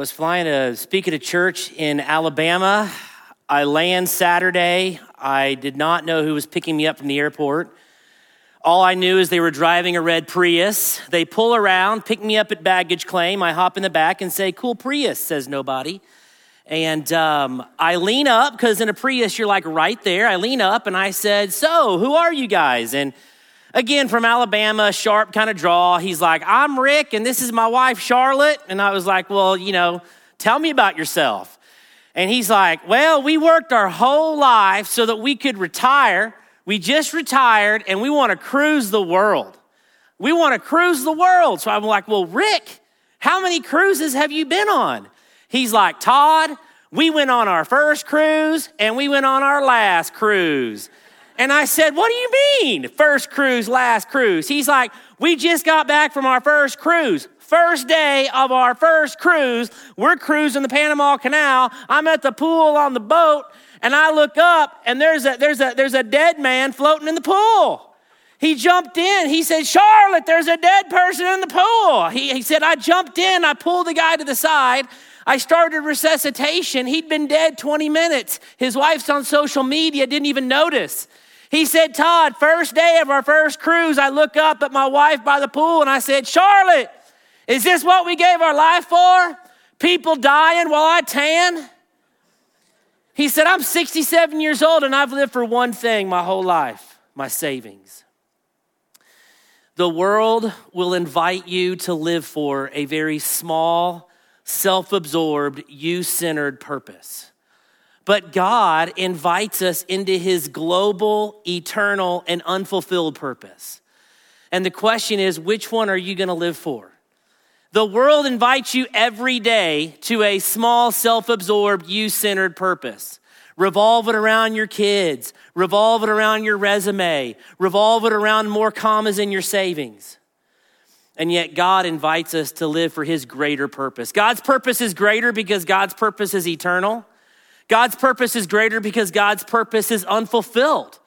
I was flying to speak at a church in Alabama. I land Saturday. I did not know who was picking me up from the airport. All I knew is they were driving a red Prius. They pull around, pick me up at baggage claim. I hop in the back and say, Cool Prius, says nobody. And um, I lean up because in a Prius, you're like right there. I lean up and I said, So, who are you guys? And again, from Alabama, sharp kind of draw. He's like, I'm Rick and this is my wife, Charlotte. And I was like, Well, you know, tell me about yourself. And he's like, Well, we worked our whole life so that we could retire. We just retired and we want to cruise the world. We want to cruise the world. So I'm like, Well, Rick, how many cruises have you been on? He's like, Todd, we went on our first cruise and we went on our last cruise. And I said, What do you mean, first cruise, last cruise? He's like, We just got back from our first cruise. First day of our first cruise, we're cruising the Panama Canal. I'm at the pool on the boat, and I look up, and there's a, there's a, there's a dead man floating in the pool. He jumped in. He said, Charlotte, there's a dead person in the pool. He, he said, I jumped in. I pulled the guy to the side. I started resuscitation. He'd been dead 20 minutes. His wife's on social media, didn't even notice. He said, Todd, first day of our first cruise, I look up at my wife by the pool and I said, Charlotte, is this what we gave our life for? People dying while I tan? He said, I'm 67 years old and I've lived for one thing my whole life my savings. The world will invite you to live for a very small, self absorbed, you centered purpose. But God invites us into his global, eternal, and unfulfilled purpose. And the question is, which one are you going to live for? The world invites you every day to a small, self absorbed, you centered purpose. Revolve it around your kids, revolve it around your resume, revolve it around more commas in your savings. And yet, God invites us to live for His greater purpose. God's purpose is greater because God's purpose is eternal. God's purpose is greater because God's purpose is unfulfilled.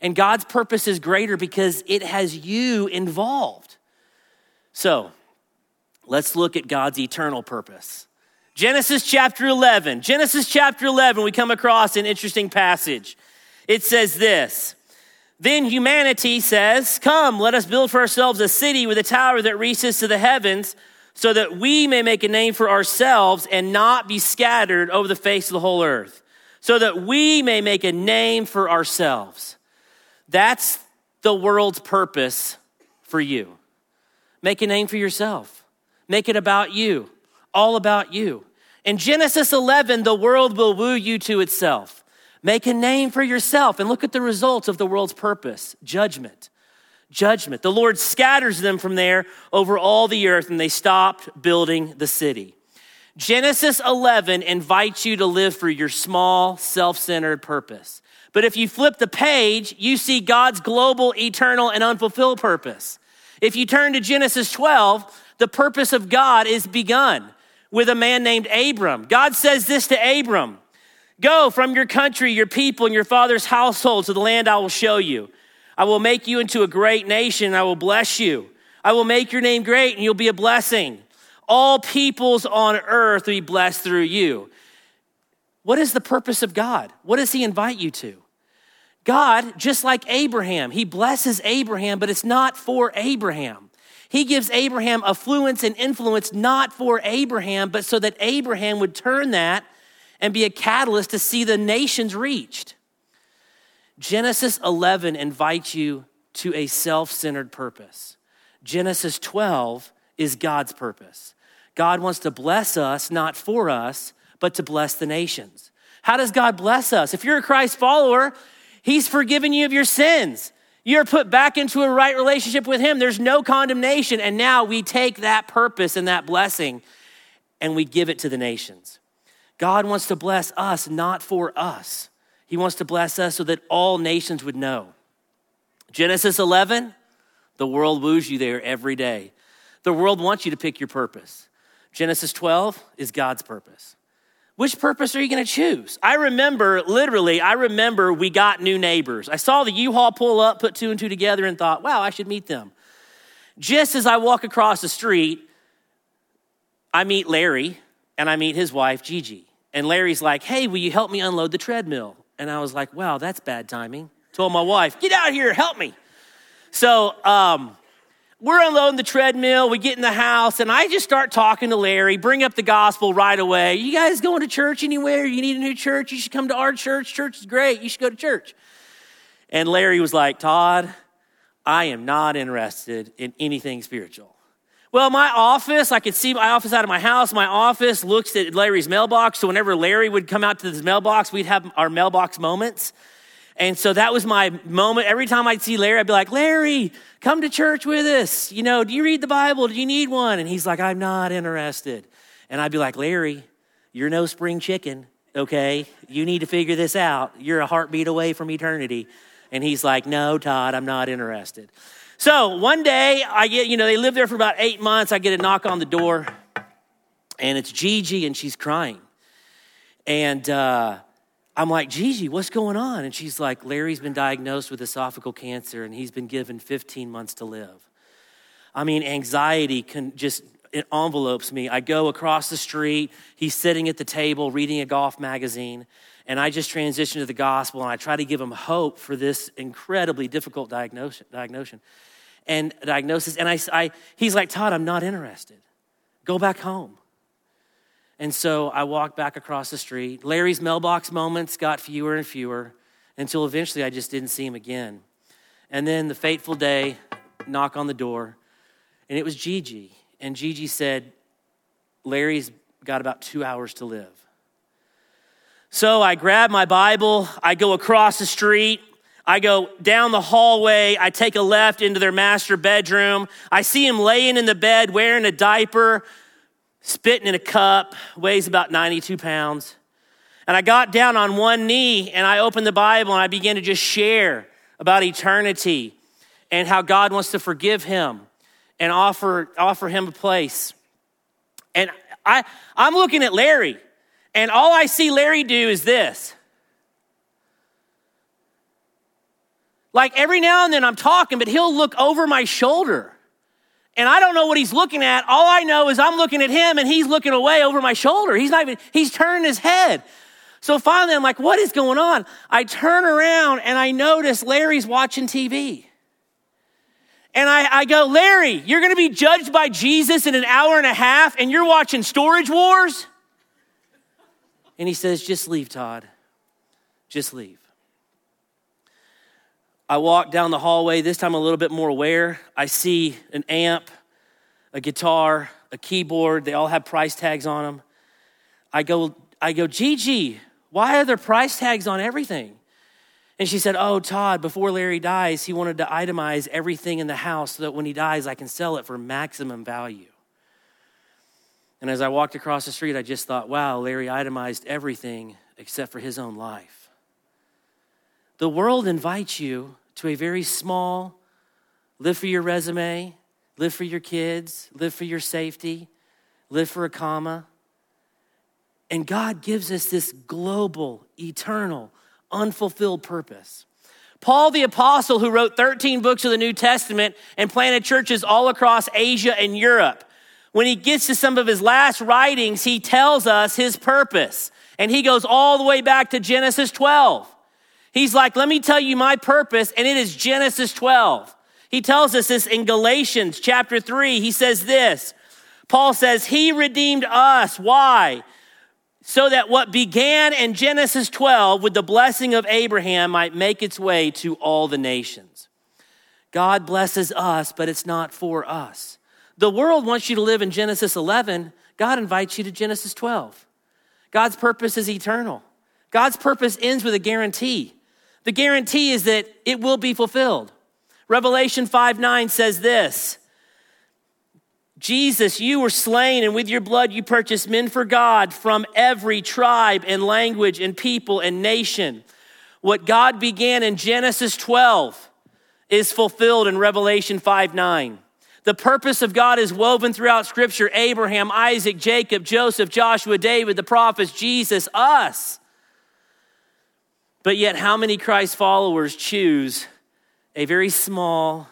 And God's purpose is greater because it has you involved. So, let's look at God's eternal purpose. Genesis chapter 11. Genesis chapter 11, we come across an interesting passage. It says this then humanity says, Come, let us build for ourselves a city with a tower that reaches to the heavens, so that we may make a name for ourselves and not be scattered over the face of the whole earth, so that we may make a name for ourselves. That's the world's purpose for you. Make a name for yourself, make it about you, all about you. In Genesis 11, the world will woo you to itself. Make a name for yourself and look at the results of the world's purpose judgment. Judgment. The Lord scatters them from there over all the earth and they stopped building the city. Genesis 11 invites you to live for your small, self centered purpose. But if you flip the page, you see God's global, eternal, and unfulfilled purpose. If you turn to Genesis 12, the purpose of God is begun with a man named Abram. God says this to Abram Go from your country, your people, and your father's household to the land I will show you. I will make you into a great nation, and I will bless you. I will make your name great, and you'll be a blessing. All peoples on earth be blessed through you. What is the purpose of God? What does He invite you to? God, just like Abraham, He blesses Abraham, but it's not for Abraham. He gives Abraham affluence and influence not for Abraham, but so that Abraham would turn that and be a catalyst to see the nations reached. Genesis 11 invites you to a self centered purpose. Genesis 12 is God's purpose. God wants to bless us, not for us, but to bless the nations. How does God bless us? If you're a Christ follower, He's forgiven you of your sins. You're put back into a right relationship with Him. There's no condemnation. And now we take that purpose and that blessing and we give it to the nations. God wants to bless us, not for us. He wants to bless us so that all nations would know. Genesis 11, the world woos you there every day. The world wants you to pick your purpose. Genesis 12 is God's purpose. Which purpose are you going to choose? I remember, literally, I remember we got new neighbors. I saw the U-Haul pull up, put two and two together, and thought, wow, I should meet them. Just as I walk across the street, I meet Larry, and I meet his wife, Gigi. And Larry's like, hey, will you help me unload the treadmill? And I was like, wow, that's bad timing. Told my wife, get out here, help me. So um, we're unloading the treadmill. We get in the house, and I just start talking to Larry, bring up the gospel right away. You guys going to church anywhere? You need a new church? You should come to our church. Church is great. You should go to church. And Larry was like, Todd, I am not interested in anything spiritual. Well, my office, I could see my office out of my house. My office looks at Larry's mailbox. So whenever Larry would come out to his mailbox, we'd have our mailbox moments. And so that was my moment. Every time I'd see Larry, I'd be like, Larry, come to church with us. You know, do you read the Bible? Do you need one? And he's like, I'm not interested. And I'd be like, Larry, you're no spring chicken, okay? You need to figure this out. You're a heartbeat away from eternity. And he's like, No, Todd, I'm not interested. So one day, I get, you know, they lived there for about eight months. I get a knock on the door, and it's Gigi, and she's crying. And uh, I'm like, Gigi, what's going on? And she's like, Larry's been diagnosed with esophageal cancer, and he's been given 15 months to live. I mean, anxiety can just it envelopes me. I go across the street. He's sitting at the table reading a golf magazine, and I just transition to the gospel and I try to give him hope for this incredibly difficult diagnosis. diagnosis and diagnosis. And I, I, he's like, Todd, I'm not interested. Go back home. And so I walked back across the street. Larry's mailbox moments got fewer and fewer until eventually I just didn't see him again. And then the fateful day, knock on the door, and it was Gigi. And Gigi said, Larry's got about two hours to live. So I grab my Bible, I go across the street, I go down the hallway. I take a left into their master bedroom. I see him laying in the bed wearing a diaper, spitting in a cup, weighs about 92 pounds. And I got down on one knee and I opened the Bible and I began to just share about eternity and how God wants to forgive him and offer, offer him a place. And I, I'm looking at Larry, and all I see Larry do is this. Like every now and then I'm talking, but he'll look over my shoulder. And I don't know what he's looking at. All I know is I'm looking at him and he's looking away over my shoulder. He's not even, he's turning his head. So finally I'm like, what is going on? I turn around and I notice Larry's watching TV. And I, I go, Larry, you're going to be judged by Jesus in an hour and a half and you're watching Storage Wars? And he says, just leave, Todd. Just leave. I walk down the hallway, this time a little bit more aware. I see an amp, a guitar, a keyboard. They all have price tags on them. I go, I go, Gigi, why are there price tags on everything? And she said, Oh, Todd, before Larry dies, he wanted to itemize everything in the house so that when he dies, I can sell it for maximum value. And as I walked across the street, I just thought, wow, Larry itemized everything except for his own life. The world invites you to a very small, live for your resume, live for your kids, live for your safety, live for a comma. And God gives us this global, eternal, unfulfilled purpose. Paul the Apostle, who wrote 13 books of the New Testament and planted churches all across Asia and Europe, when he gets to some of his last writings, he tells us his purpose. And he goes all the way back to Genesis 12. He's like, let me tell you my purpose, and it is Genesis 12. He tells us this in Galatians chapter 3. He says this Paul says, He redeemed us. Why? So that what began in Genesis 12 with the blessing of Abraham might make its way to all the nations. God blesses us, but it's not for us. The world wants you to live in Genesis 11. God invites you to Genesis 12. God's purpose is eternal. God's purpose ends with a guarantee. The guarantee is that it will be fulfilled. Revelation 5 9 says this Jesus, you were slain, and with your blood you purchased men for God from every tribe and language and people and nation. What God began in Genesis 12 is fulfilled in Revelation 5 9. The purpose of God is woven throughout Scripture Abraham, Isaac, Jacob, Joseph, Joshua, David, the prophets, Jesus, us. But yet, how many Christ followers choose a very small,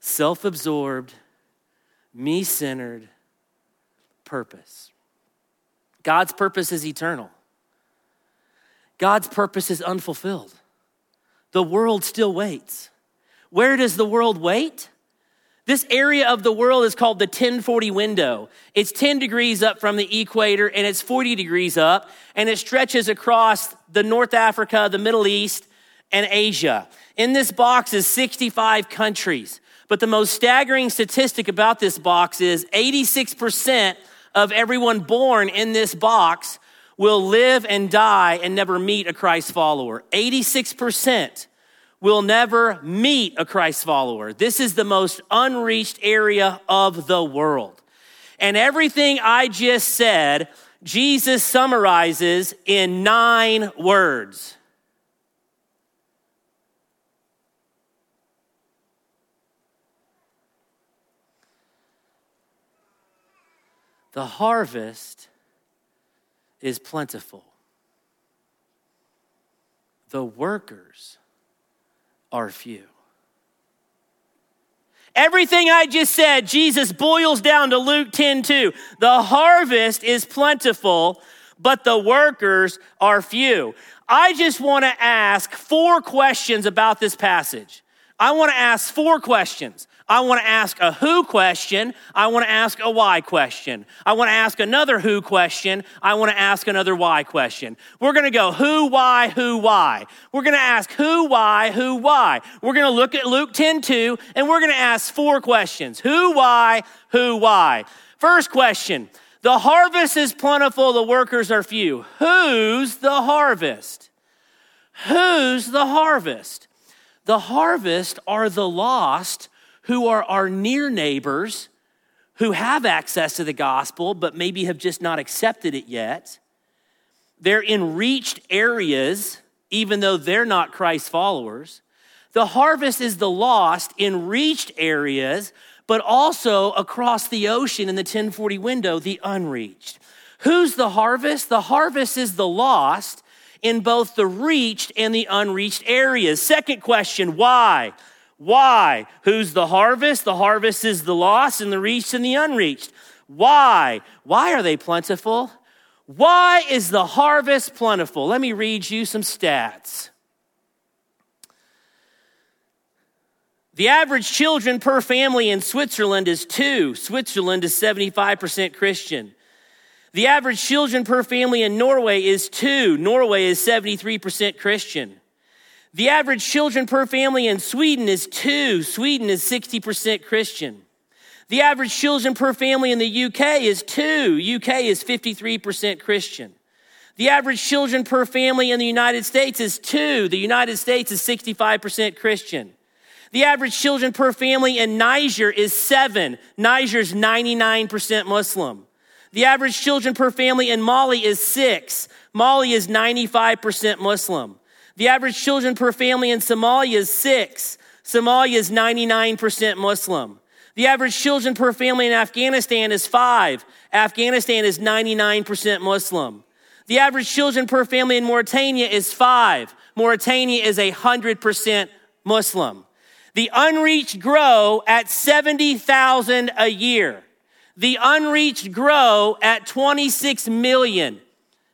self absorbed, me centered purpose? God's purpose is eternal. God's purpose is unfulfilled. The world still waits. Where does the world wait? This area of the world is called the 1040 window. It's 10 degrees up from the equator and it's 40 degrees up and it stretches across the North Africa, the Middle East, and Asia. In this box is 65 countries. But the most staggering statistic about this box is 86% of everyone born in this box will live and die and never meet a Christ follower. 86% will never meet a Christ follower. This is the most unreached area of the world. And everything I just said, Jesus summarizes in nine words. The harvest is plentiful. The workers are few. Everything I just said, Jesus boils down to Luke 10 2. The harvest is plentiful, but the workers are few. I just want to ask four questions about this passage. I want to ask four questions. I want to ask a who question. I want to ask a why question. I want to ask another who question. I want to ask another why question. We're going to go who, why, who, why. We're going to ask who, why, who, why. We're going to look at Luke 10 2, and we're going to ask four questions who, why, who, why. First question The harvest is plentiful, the workers are few. Who's the harvest? Who's the harvest? The harvest are the lost who are our near neighbors who have access to the gospel, but maybe have just not accepted it yet. They're in reached areas, even though they're not Christ followers. The harvest is the lost in reached areas, but also across the ocean in the 1040 window, the unreached. Who's the harvest? The harvest is the lost in both the reached and the unreached areas. Second question, why? Why? Who's the harvest? The harvest is the lost and the reached and the unreached. Why? Why are they plentiful? Why is the harvest plentiful? Let me read you some stats. The average children per family in Switzerland is two. Switzerland is 75% Christian. The average children per family in Norway is two. Norway is 73% Christian. The average children per family in Sweden is two. Sweden is 60% Christian. The average children per family in the UK is two. UK is 53% Christian. The average children per family in the United States is two. The United States is 65% Christian. The average children per family in Niger is seven. Niger's 99% Muslim. The average children per family in Mali is six. Mali is 95% Muslim. The average children per family in Somalia is six. Somalia is 99% Muslim. The average children per family in Afghanistan is five. Afghanistan is 99% Muslim. The average children per family in Mauritania is five. Mauritania is 100% Muslim. The unreached grow at 70,000 a year. The unreached grow at 26 million.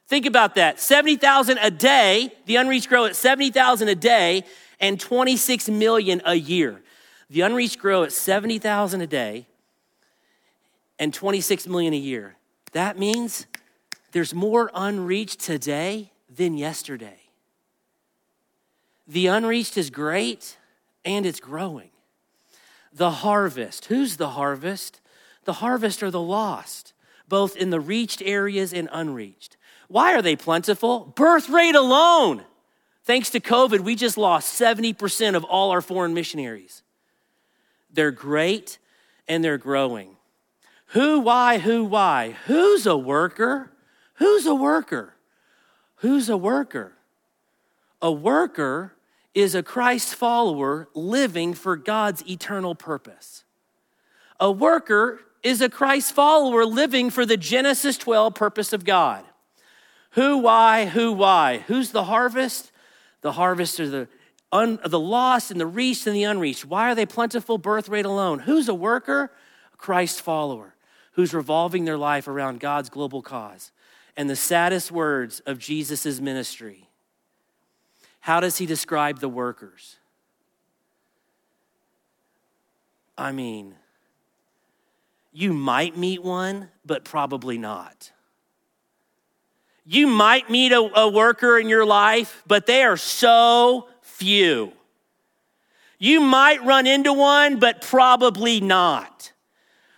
Think about that. 70,000 a day, the unreached grow at 70,000 a day and 26 million a year. The unreached grow at 70,000 a day and 26 million a year. That means there's more unreached today than yesterday. The unreached is great and it's growing. The harvest. Who's the harvest? The harvest are the lost, both in the reached areas and unreached. Why are they plentiful? Birth rate alone. Thanks to COVID, we just lost 70% of all our foreign missionaries. They're great and they're growing. Who, why, who, why? Who's a worker? Who's a worker? Who's a worker? A worker is a Christ follower living for God's eternal purpose. A worker is a Christ follower living for the Genesis 12 purpose of God. Who, why, who, why? Who's the harvest? The harvest are the, un, the lost and the reached and the unreached. Why are they plentiful? Birth rate alone. Who's a worker? A Christ follower who's revolving their life around God's global cause. and the saddest words of Jesus' ministry. How does he describe the workers? I mean, you might meet one, but probably not. You might meet a, a, worker in your life, but they are so few. You might run into one, but probably not.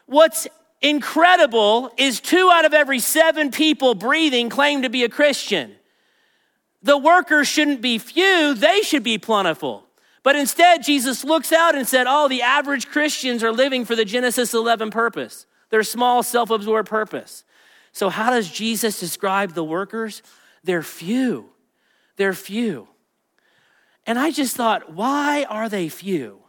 What's incredible is two out of every seven people breathing claim to be a Christian. The workers shouldn't be few, they should be plentiful. But instead, Jesus looks out and said, Oh, the average Christians are living for the Genesis 11 purpose, their small, self absorbed purpose. So, how does Jesus describe the workers? They're few. They're few. And I just thought, why are they few?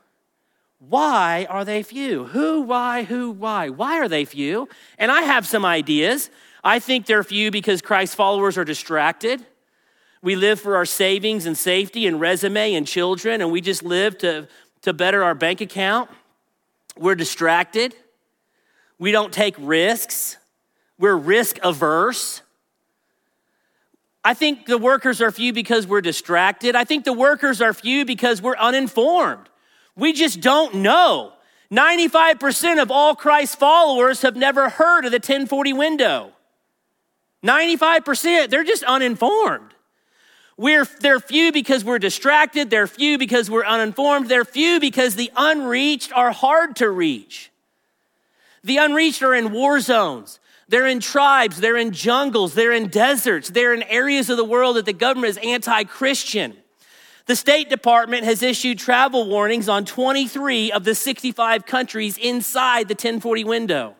Why are they few? Who, why, who, why? Why are they few? And I have some ideas. I think they're few because Christ's followers are distracted. We live for our savings and safety and resume and children, and we just live to, to better our bank account. We're distracted. We don't take risks. We're risk averse. I think the workers are few because we're distracted. I think the workers are few because we're uninformed. We just don't know. 95% of all Christ followers have never heard of the 1040 window. 95%, they're just uninformed. We're, they're few because we're distracted. They're few because we're uninformed. They're few because the unreached are hard to reach. The unreached are in war zones. They're in tribes. They're in jungles. They're in deserts. They're in areas of the world that the government is anti Christian. The State Department has issued travel warnings on 23 of the 65 countries inside the 1040 window.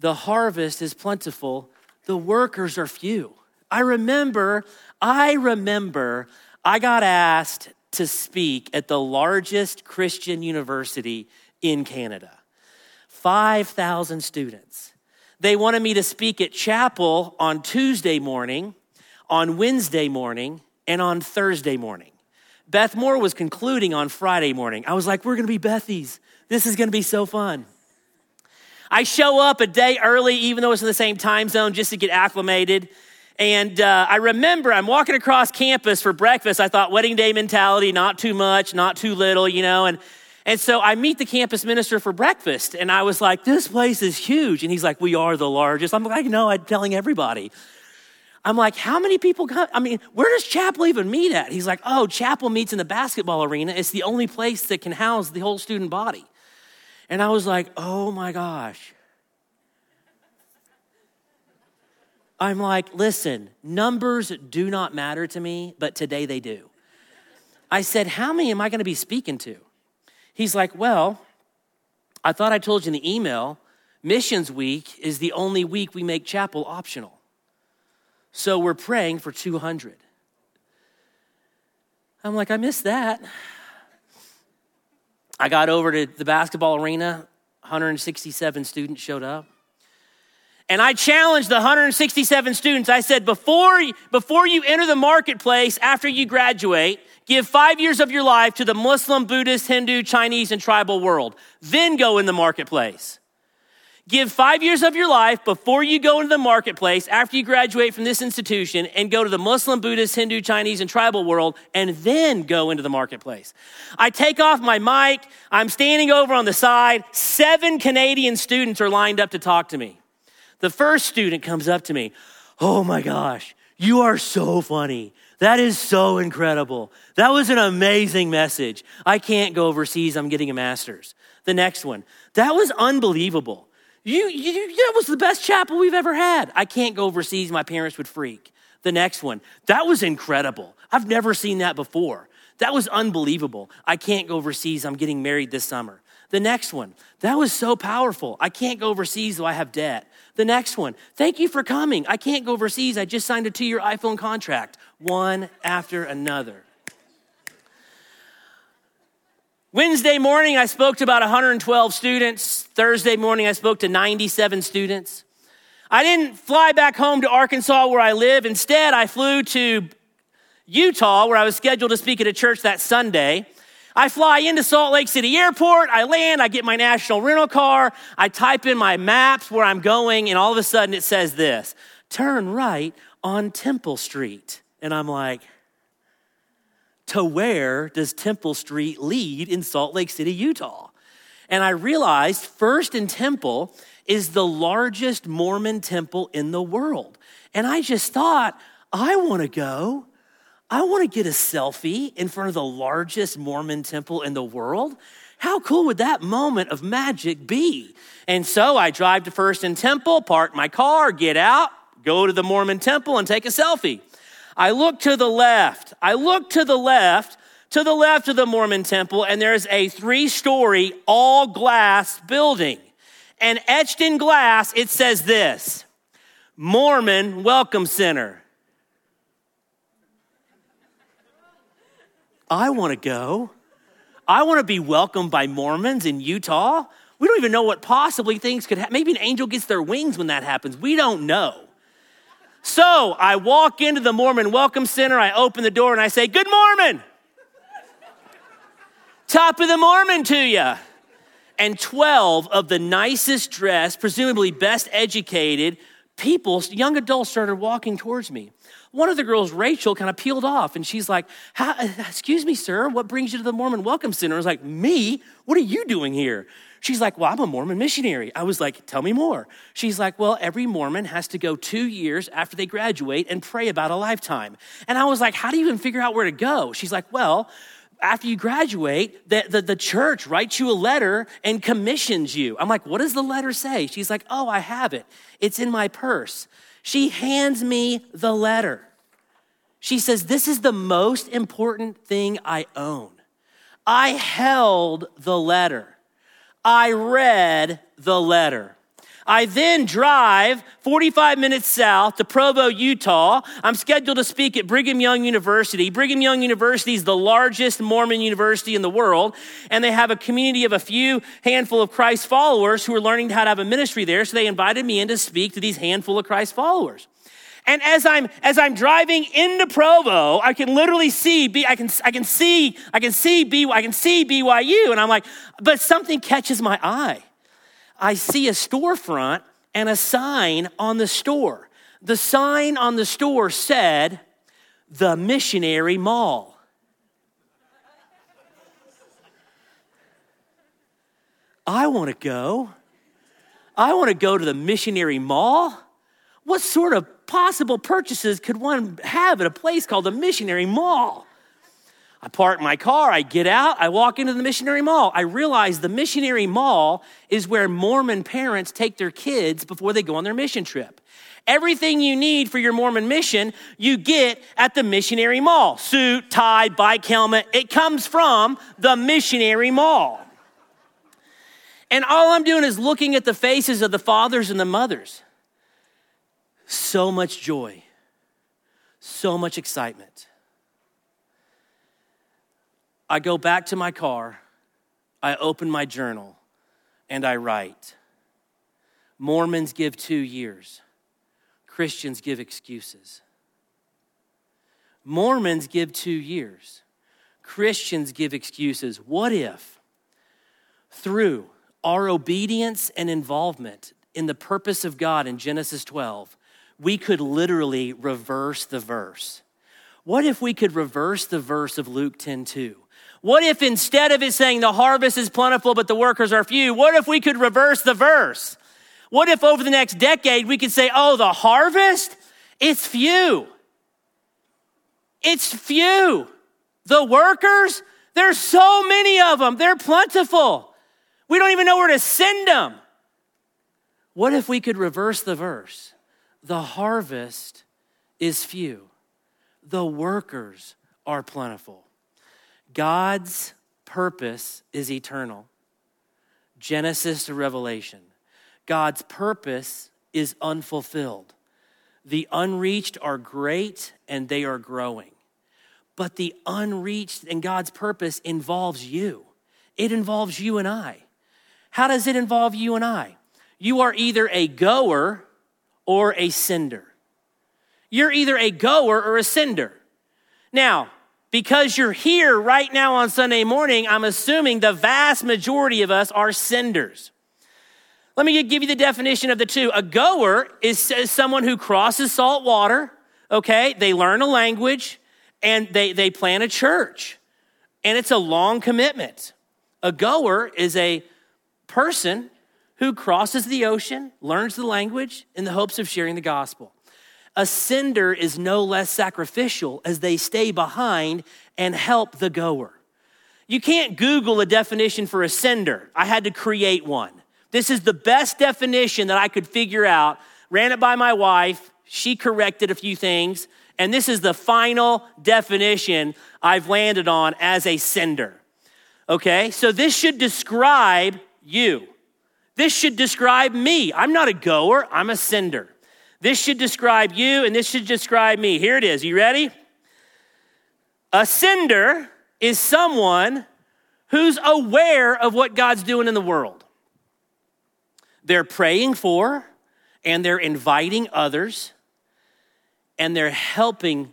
The harvest is plentiful, the workers are few. I remember I remember I got asked to speak at the largest Christian university in Canada 5,000 students. They wanted me to speak at chapel on Tuesday morning, on Wednesday morning, and on Thursday morning. Beth Moore was concluding on Friday morning. I was like, we're gonna be Bethies. This is gonna be so fun. I show up a day early, even though it's in the same time zone, just to get acclimated. And uh, I remember I'm walking across campus for breakfast. I thought wedding day mentality, not too much, not too little, you know. And, and so I meet the campus minister for breakfast. And I was like, this place is huge. And he's like, we are the largest. I'm like, no, I'm telling everybody. I'm like, how many people come? I mean, where does chapel even meet at? He's like, oh, chapel meets in the basketball arena. It's the only place that can house the whole student body. And I was like, oh my gosh. I'm like, listen, numbers do not matter to me, but today they do. I said, how many am I going to be speaking to? He's like, well, I thought I told you in the email, Missions Week is the only week we make chapel optional. So we're praying for 200. I'm like, I missed that. I got over to the basketball arena, 167 students showed up. And I challenged the 167 students. I said, before, before you enter the marketplace after you graduate, give five years of your life to the Muslim, Buddhist, Hindu, Chinese, and tribal world. Then go in the marketplace. Give five years of your life before you go into the marketplace after you graduate from this institution and go to the Muslim, Buddhist, Hindu, Chinese, and tribal world and then go into the marketplace. I take off my mic. I'm standing over on the side. Seven Canadian students are lined up to talk to me. The first student comes up to me. Oh my gosh, you are so funny. That is so incredible. That was an amazing message. I can't go overseas. I'm getting a master's. The next one. That was unbelievable. You, you, that was the best chapel we've ever had. I can't go overseas. My parents would freak. The next one. That was incredible. I've never seen that before. That was unbelievable. I can't go overseas. I'm getting married this summer. The next one. That was so powerful. I can't go overseas though I have debt. The next one, thank you for coming. I can't go overseas. I just signed a two year iPhone contract. One after another. Wednesday morning, I spoke to about 112 students. Thursday morning, I spoke to 97 students. I didn't fly back home to Arkansas where I live. Instead, I flew to Utah where I was scheduled to speak at a church that Sunday. I fly into Salt Lake City Airport, I land, I get my national rental car, I type in my maps where I'm going, and all of a sudden it says this turn right on Temple Street. And I'm like, to where does Temple Street lead in Salt Lake City, Utah? And I realized First and Temple is the largest Mormon temple in the world. And I just thought, I want to go. I want to get a selfie in front of the largest Mormon temple in the world. How cool would that moment of magic be? And so I drive to First and Temple, park my car, get out, go to the Mormon temple, and take a selfie. I look to the left. I look to the left, to the left of the Mormon temple, and there's a three story, all glass building. And etched in glass, it says this Mormon Welcome Center. I want to go. I want to be welcomed by Mormons in Utah. We don't even know what possibly things could happen. Maybe an angel gets their wings when that happens. We don't know. So I walk into the Mormon Welcome Center, I open the door, and I say, Good Mormon! Top of the Mormon to you. And 12 of the nicest dressed, presumably best educated people, young adults started walking towards me. One of the girls, Rachel, kind of peeled off and she's like, Excuse me, sir, what brings you to the Mormon Welcome Center? I was like, Me? What are you doing here? She's like, Well, I'm a Mormon missionary. I was like, Tell me more. She's like, Well, every Mormon has to go two years after they graduate and pray about a lifetime. And I was like, How do you even figure out where to go? She's like, Well, after you graduate, the, the, the, church writes you a letter and commissions you. I'm like, what does the letter say? She's like, oh, I have it. It's in my purse. She hands me the letter. She says, This is the most important thing I own. I held the letter. I read the letter. I then drive 45 minutes south to Provo, Utah. I'm scheduled to speak at Brigham Young University. Brigham Young University is the largest Mormon university in the world, and they have a community of a few handful of Christ followers who are learning how to have a ministry there. So they invited me in to speak to these handful of Christ followers. And as I'm as I'm driving into Provo, I can literally see B, I can I can see I can see B, I can see BYU, and I'm like, but something catches my eye. I see a storefront and a sign on the store. The sign on the store said, the missionary mall. I want to go. I want to go to the missionary mall. What sort of possible purchases could one have at a place called the missionary mall? I park my car, I get out, I walk into the missionary mall. I realize the missionary mall is where Mormon parents take their kids before they go on their mission trip. Everything you need for your Mormon mission, you get at the missionary mall. Suit, tie, bike helmet, it comes from the missionary mall. And all I'm doing is looking at the faces of the fathers and the mothers. So much joy, so much excitement. I go back to my car, I open my journal, and I write. Mormons give two years, Christians give excuses. Mormons give two years, Christians give excuses. What if, through our obedience and involvement in the purpose of God in Genesis 12, we could literally reverse the verse? What if we could reverse the verse of Luke 10 2? What if instead of it saying the harvest is plentiful but the workers are few, what if we could reverse the verse? What if over the next decade we could say, oh, the harvest, it's few. It's few. The workers, there's so many of them, they're plentiful. We don't even know where to send them. What if we could reverse the verse? The harvest is few, the workers are plentiful. God's purpose is eternal. Genesis to Revelation. God's purpose is unfulfilled. The unreached are great and they are growing. But the unreached and God's purpose involves you. It involves you and I. How does it involve you and I? You are either a goer or a sender. You're either a goer or a sender. Now, because you're here right now on Sunday morning, I'm assuming the vast majority of us are senders. Let me give you the definition of the two. A goer is someone who crosses salt water, okay? They learn a language and they, they plan a church. And it's a long commitment. A goer is a person who crosses the ocean, learns the language in the hopes of sharing the gospel. A sender is no less sacrificial as they stay behind and help the goer. You can't Google a definition for a sender. I had to create one. This is the best definition that I could figure out. Ran it by my wife. She corrected a few things. And this is the final definition I've landed on as a sender. Okay, so this should describe you. This should describe me. I'm not a goer, I'm a sender. This should describe you, and this should describe me. Here it is. You ready? A sender is someone who's aware of what God's doing in the world. They're praying for, and they're inviting others, and they're helping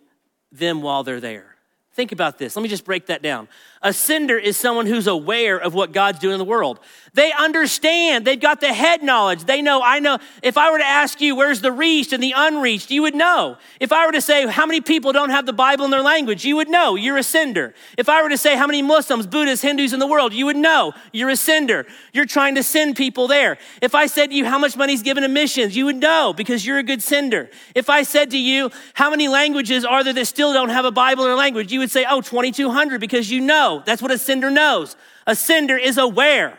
them while they're there. Think about this. Let me just break that down. A sender is someone who's aware of what God's doing in the world. They understand. They've got the head knowledge. They know, I know. If I were to ask you, where's the reached and the unreached, you would know. If I were to say, how many people don't have the Bible in their language, you would know. You're a sender. If I were to say, how many Muslims, Buddhists, Hindus in the world, you would know. You're a sender. You're trying to send people there. If I said to you, how much money is given to missions, you would know because you're a good sender. If I said to you, how many languages are there that still don't have a Bible in their language, you would say, oh, 2,200 because you know. That's what a sender knows. A sender is aware.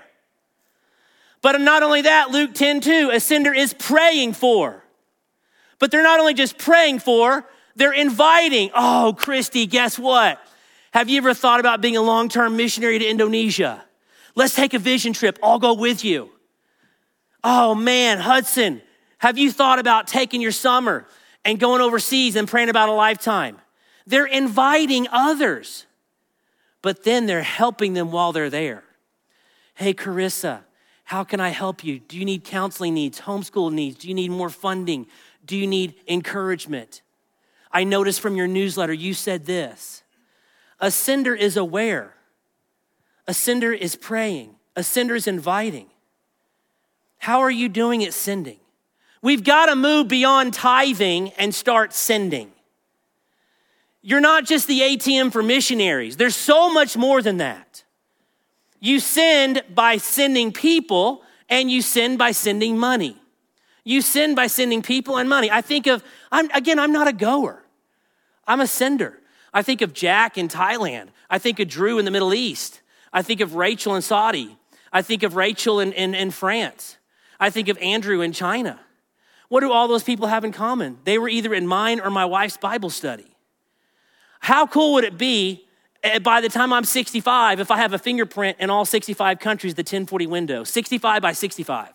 But not only that, Luke 10 2, a sender is praying for. But they're not only just praying for, they're inviting. Oh, Christy, guess what? Have you ever thought about being a long term missionary to Indonesia? Let's take a vision trip. I'll go with you. Oh man, Hudson, have you thought about taking your summer and going overseas and praying about a lifetime? They're inviting others, but then they're helping them while they're there. Hey, Carissa, how can I help you? Do you need counseling needs, homeschool needs? Do you need more funding? Do you need encouragement? I noticed from your newsletter you said this. A sender is aware. A sender is praying. A sender is inviting. How are you doing at sending? We've got to move beyond tithing and start sending. You're not just the ATM for missionaries. There's so much more than that. You send by sending people, and you send by sending money. You send by sending people and money. I think of, I'm, again, I'm not a goer, I'm a sender. I think of Jack in Thailand. I think of Drew in the Middle East. I think of Rachel in Saudi. I think of Rachel in, in, in France. I think of Andrew in China. What do all those people have in common? They were either in mine or my wife's Bible study. How cool would it be Eh, by the time I'm 65, if I have a fingerprint in all 65 countries, the 1040 window, 65 by 65.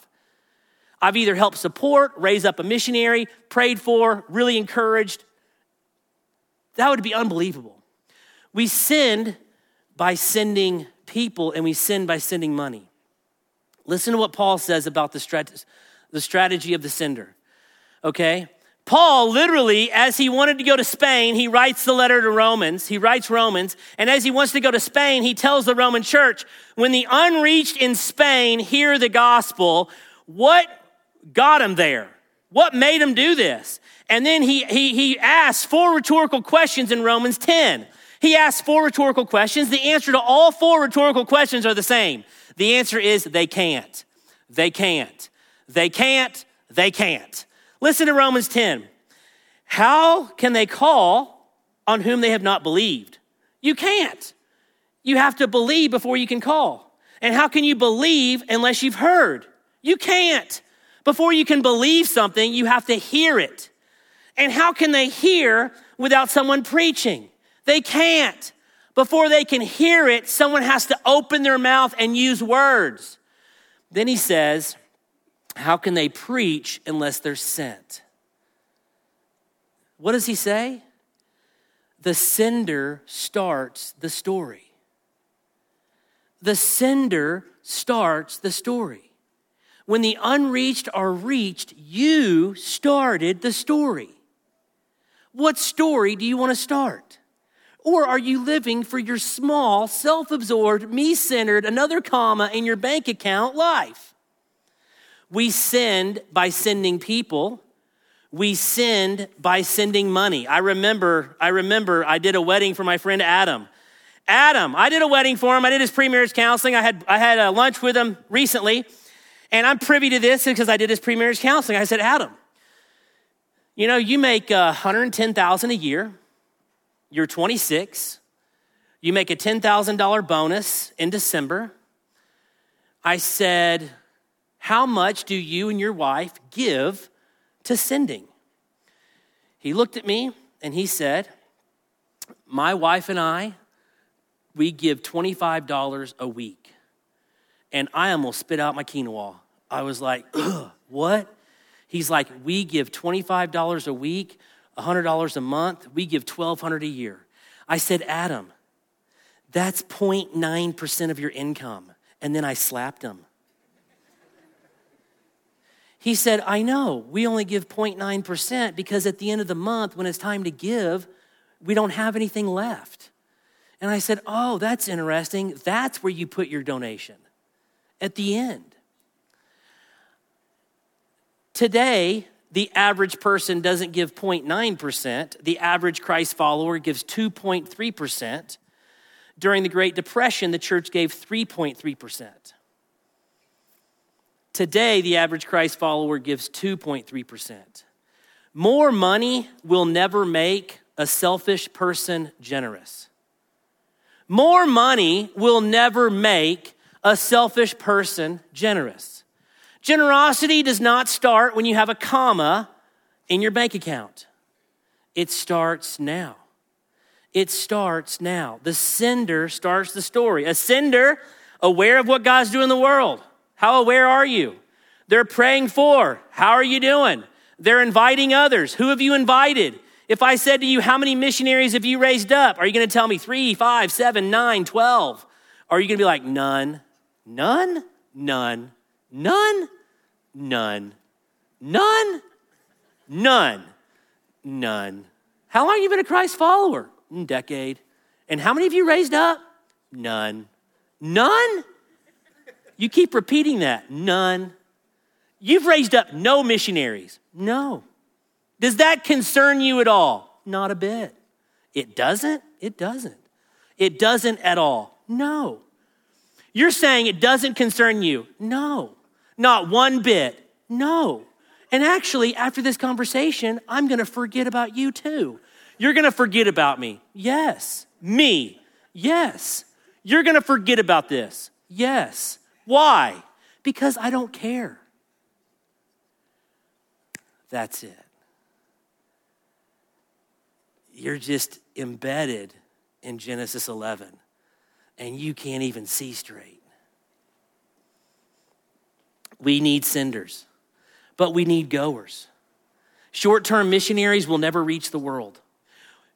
I've either helped support, raise up a missionary, prayed for, really encouraged. That would be unbelievable. We send by sending people and we send by sending money. Listen to what Paul says about the, strat- the strategy of the sender. Okay? Paul literally, as he wanted to go to Spain, he writes the letter to Romans. He writes Romans. And as he wants to go to Spain, he tells the Roman church, when the unreached in Spain hear the gospel, what got him there? What made him do this? And then he, he, he asks four rhetorical questions in Romans 10. He asks four rhetorical questions. The answer to all four rhetorical questions are the same. The answer is they can't. They can't. They can't. They can't. Listen to Romans 10. How can they call on whom they have not believed? You can't. You have to believe before you can call. And how can you believe unless you've heard? You can't. Before you can believe something, you have to hear it. And how can they hear without someone preaching? They can't. Before they can hear it, someone has to open their mouth and use words. Then he says, how can they preach unless they're sent? What does he say? The sender starts the story. The sender starts the story. When the unreached are reached, you started the story. What story do you want to start? Or are you living for your small, self absorbed, me centered, another comma in your bank account life? We sinned by sending people. We sinned by sending money. I remember, I remember I did a wedding for my friend Adam. Adam, I did a wedding for him. I did his pre-marriage counseling. I had, I had a lunch with him recently, and I'm privy to this because I did his pre-marriage counseling. I said, Adam, you know, you make uh, 110,000 a year. You're 26. You make a $10,000 bonus in December. I said, How much do you and your wife give to sending? He looked at me and he said, My wife and I, we give $25 a week. And I almost spit out my quinoa. I was like, What? He's like, We give $25 a week, $100 a month, we give $1,200 a year. I said, Adam, that's 0.9% of your income. And then I slapped him. He said, I know, we only give 0.9% because at the end of the month, when it's time to give, we don't have anything left. And I said, Oh, that's interesting. That's where you put your donation at the end. Today, the average person doesn't give 0.9%, the average Christ follower gives 2.3%. During the Great Depression, the church gave 3.3%. Today, the average Christ follower gives 2.3%. More money will never make a selfish person generous. More money will never make a selfish person generous. Generosity does not start when you have a comma in your bank account, it starts now. It starts now. The sender starts the story. A sender, aware of what God's doing in the world. How aware are you? They're praying for. How are you doing? They're inviting others. Who have you invited? If I said to you, How many missionaries have you raised up? Are you going to tell me three, five, seven, nine, twelve? Or are you going to be like, None, none, none, none, none, none, none, none. How long have you been a Christ follower? Mm, decade. And how many of you raised up? None. None? You keep repeating that. None. You've raised up no missionaries. No. Does that concern you at all? Not a bit. It doesn't? It doesn't. It doesn't at all. No. You're saying it doesn't concern you? No. Not one bit. No. And actually, after this conversation, I'm going to forget about you too. You're going to forget about me. Yes. Me. Yes. You're going to forget about this. Yes. Why? Because I don't care. That's it. You're just embedded in Genesis 11, and you can't even see straight. We need senders, but we need goers. Short term missionaries will never reach the world.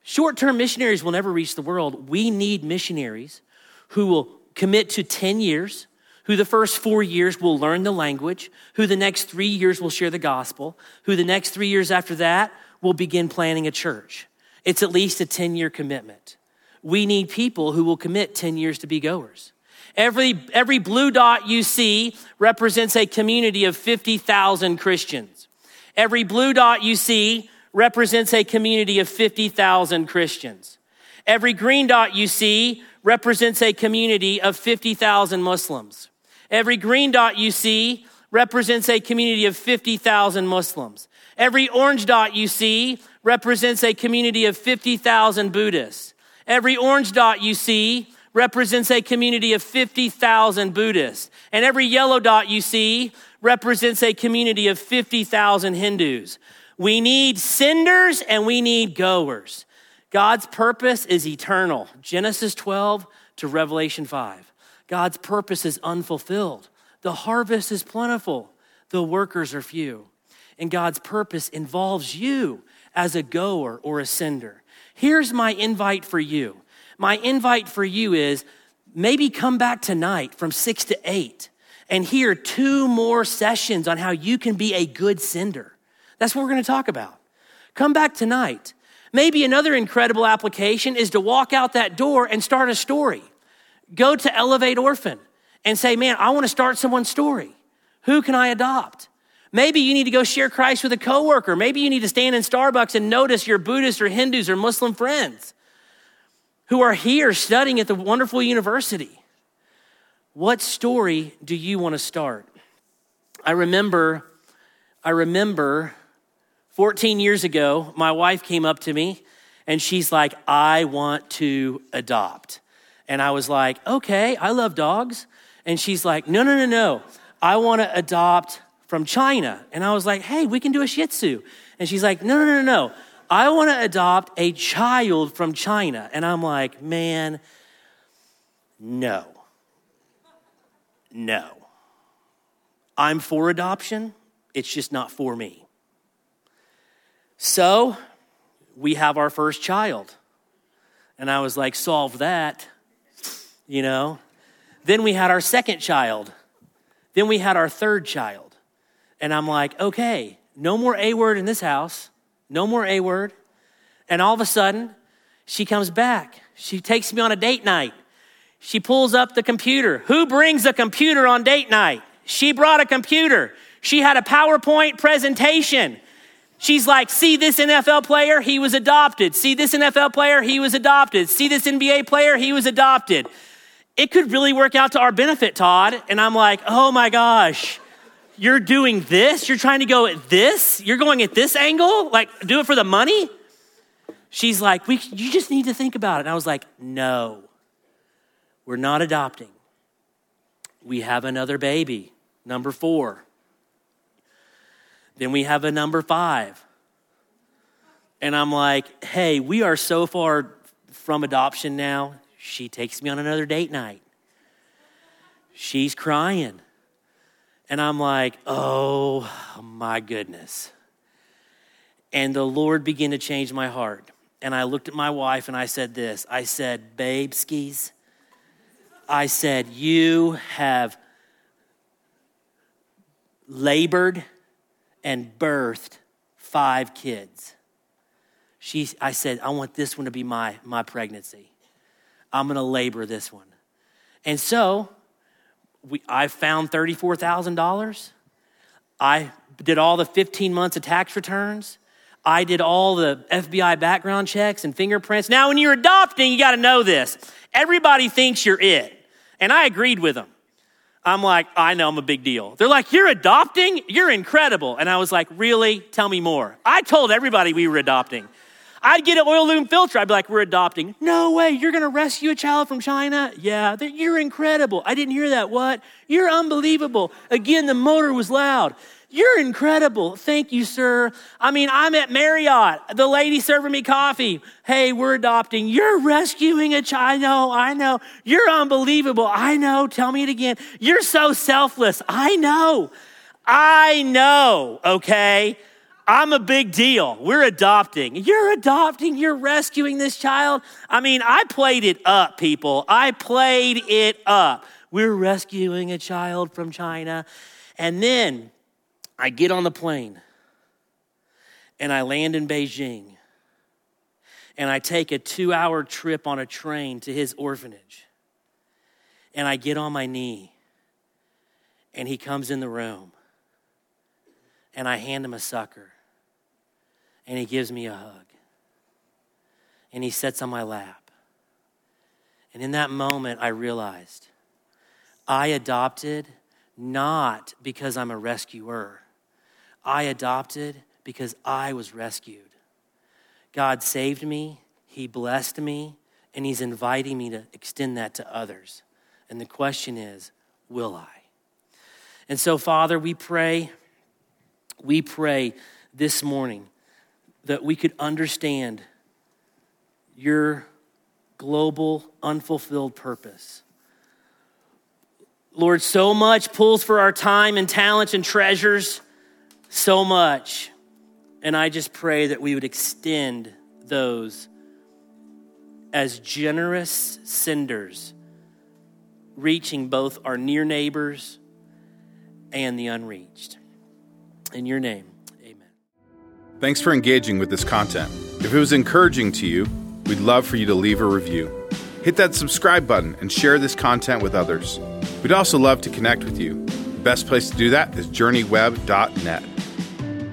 Short term missionaries will never reach the world. We need missionaries who will commit to 10 years, who the first four years will learn the language, who the next three years will share the gospel, who the next three years after that will begin planning a church. It's at least a 10 year commitment. We need people who will commit 10 years to be goers. Every, every blue dot you see represents a community of 50,000 Christians. Every blue dot you see represents a community of 50,000 Christians. Every green dot you see represents a community of 50,000 Muslims. Every green dot you see represents a community of 50,000 Muslims. Every orange dot you see represents a community of 50,000 Buddhists. Every orange dot you see represents a community of 50,000 Buddhists. And every yellow dot you see represents a community of 50,000 Hindus. We need senders and we need goers. God's purpose is eternal. Genesis 12 to Revelation 5. God's purpose is unfulfilled. The harvest is plentiful, the workers are few. And God's purpose involves you as a goer or a sender. Here's my invite for you. My invite for you is maybe come back tonight from six to eight and hear two more sessions on how you can be a good sender. That's what we're going to talk about. Come back tonight. Maybe another incredible application is to walk out that door and start a story. Go to Elevate Orphan and say, man, I want to start someone's story. Who can I adopt? Maybe you need to go share Christ with a coworker. Maybe you need to stand in Starbucks and notice your Buddhist or Hindus or Muslim friends who are here studying at the wonderful university. What story do you want to start? I remember, I remember 14 years ago, my wife came up to me and she's like, I want to adopt. And I was like, okay, I love dogs. And she's like, no, no, no, no. I want to adopt from China. And I was like, hey, we can do a Shih Tzu. And she's like, no, no, no, no. I want to adopt a child from China. And I'm like, man, no. No. I'm for adoption, it's just not for me. So we have our first child. And I was like, solve that, you know? Then we had our second child. Then we had our third child. And I'm like, okay, no more A word in this house, no more A word. And all of a sudden, she comes back. She takes me on a date night. She pulls up the computer. Who brings a computer on date night? She brought a computer. She had a PowerPoint presentation. She's like, see this NFL player? He was adopted. See this NFL player? He was adopted. See this NBA player? He was adopted. It could really work out to our benefit, Todd. And I'm like, oh my gosh, you're doing this? You're trying to go at this? You're going at this angle? Like, do it for the money? She's like, we, you just need to think about it. And I was like, no, we're not adopting. We have another baby, number four. Then we have a number five. And I'm like, hey, we are so far from adoption now. She takes me on another date night. She's crying. And I'm like, oh my goodness. And the Lord began to change my heart. And I looked at my wife and I said this I said, babe skis, I said, you have labored and birthed five kids. She, I said, I want this one to be my, my pregnancy. I'm going to labor this one. And so we, I found $34,000. I did all the 15 months of tax returns. I did all the FBI background checks and fingerprints. Now, when you're adopting, you got to know this. Everybody thinks you're it. And I agreed with them. I'm like, I know I'm a big deal. They're like, You're adopting? You're incredible. And I was like, Really? Tell me more. I told everybody we were adopting. I'd get an oil loom filter. I'd be like, We're adopting. No way. You're going to rescue a child from China? Yeah. You're incredible. I didn't hear that. What? You're unbelievable. Again, the motor was loud. You're incredible. Thank you, sir. I mean, I'm at Marriott. The lady serving me coffee. Hey, we're adopting. You're rescuing a child. I know, I know. You're unbelievable. I know. Tell me it again. You're so selfless. I know. I know, okay? I'm a big deal. We're adopting. You're adopting. You're rescuing this child. I mean, I played it up, people. I played it up. We're rescuing a child from China. And then I get on the plane and I land in Beijing and I take a two hour trip on a train to his orphanage. And I get on my knee and he comes in the room and I hand him a sucker and he gives me a hug and he sits on my lap. And in that moment, I realized I adopted not because I'm a rescuer I adopted because I was rescued. God saved me, He blessed me, and He's inviting me to extend that to others. And the question is, will I? And so, Father, we pray, we pray this morning that we could understand your global, unfulfilled purpose. Lord, so much pulls for our time and talents and treasures so much. And I just pray that we would extend those as generous senders, reaching both our near neighbors and the unreached. In your name. Thanks for engaging with this content. If it was encouraging to you, we'd love for you to leave a review. Hit that subscribe button and share this content with others. We'd also love to connect with you The best place to do that is journeyweb.net.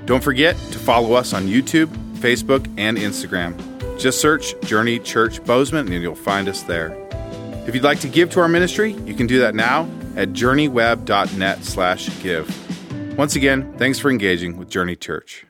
Don't forget to follow us on YouTube, Facebook, and Instagram. Just search Journey Church Bozeman and you'll find us there. If you'd like to give to our ministry, you can do that now at journeyweb.net slash give. Once again, thanks for engaging with Journey Church.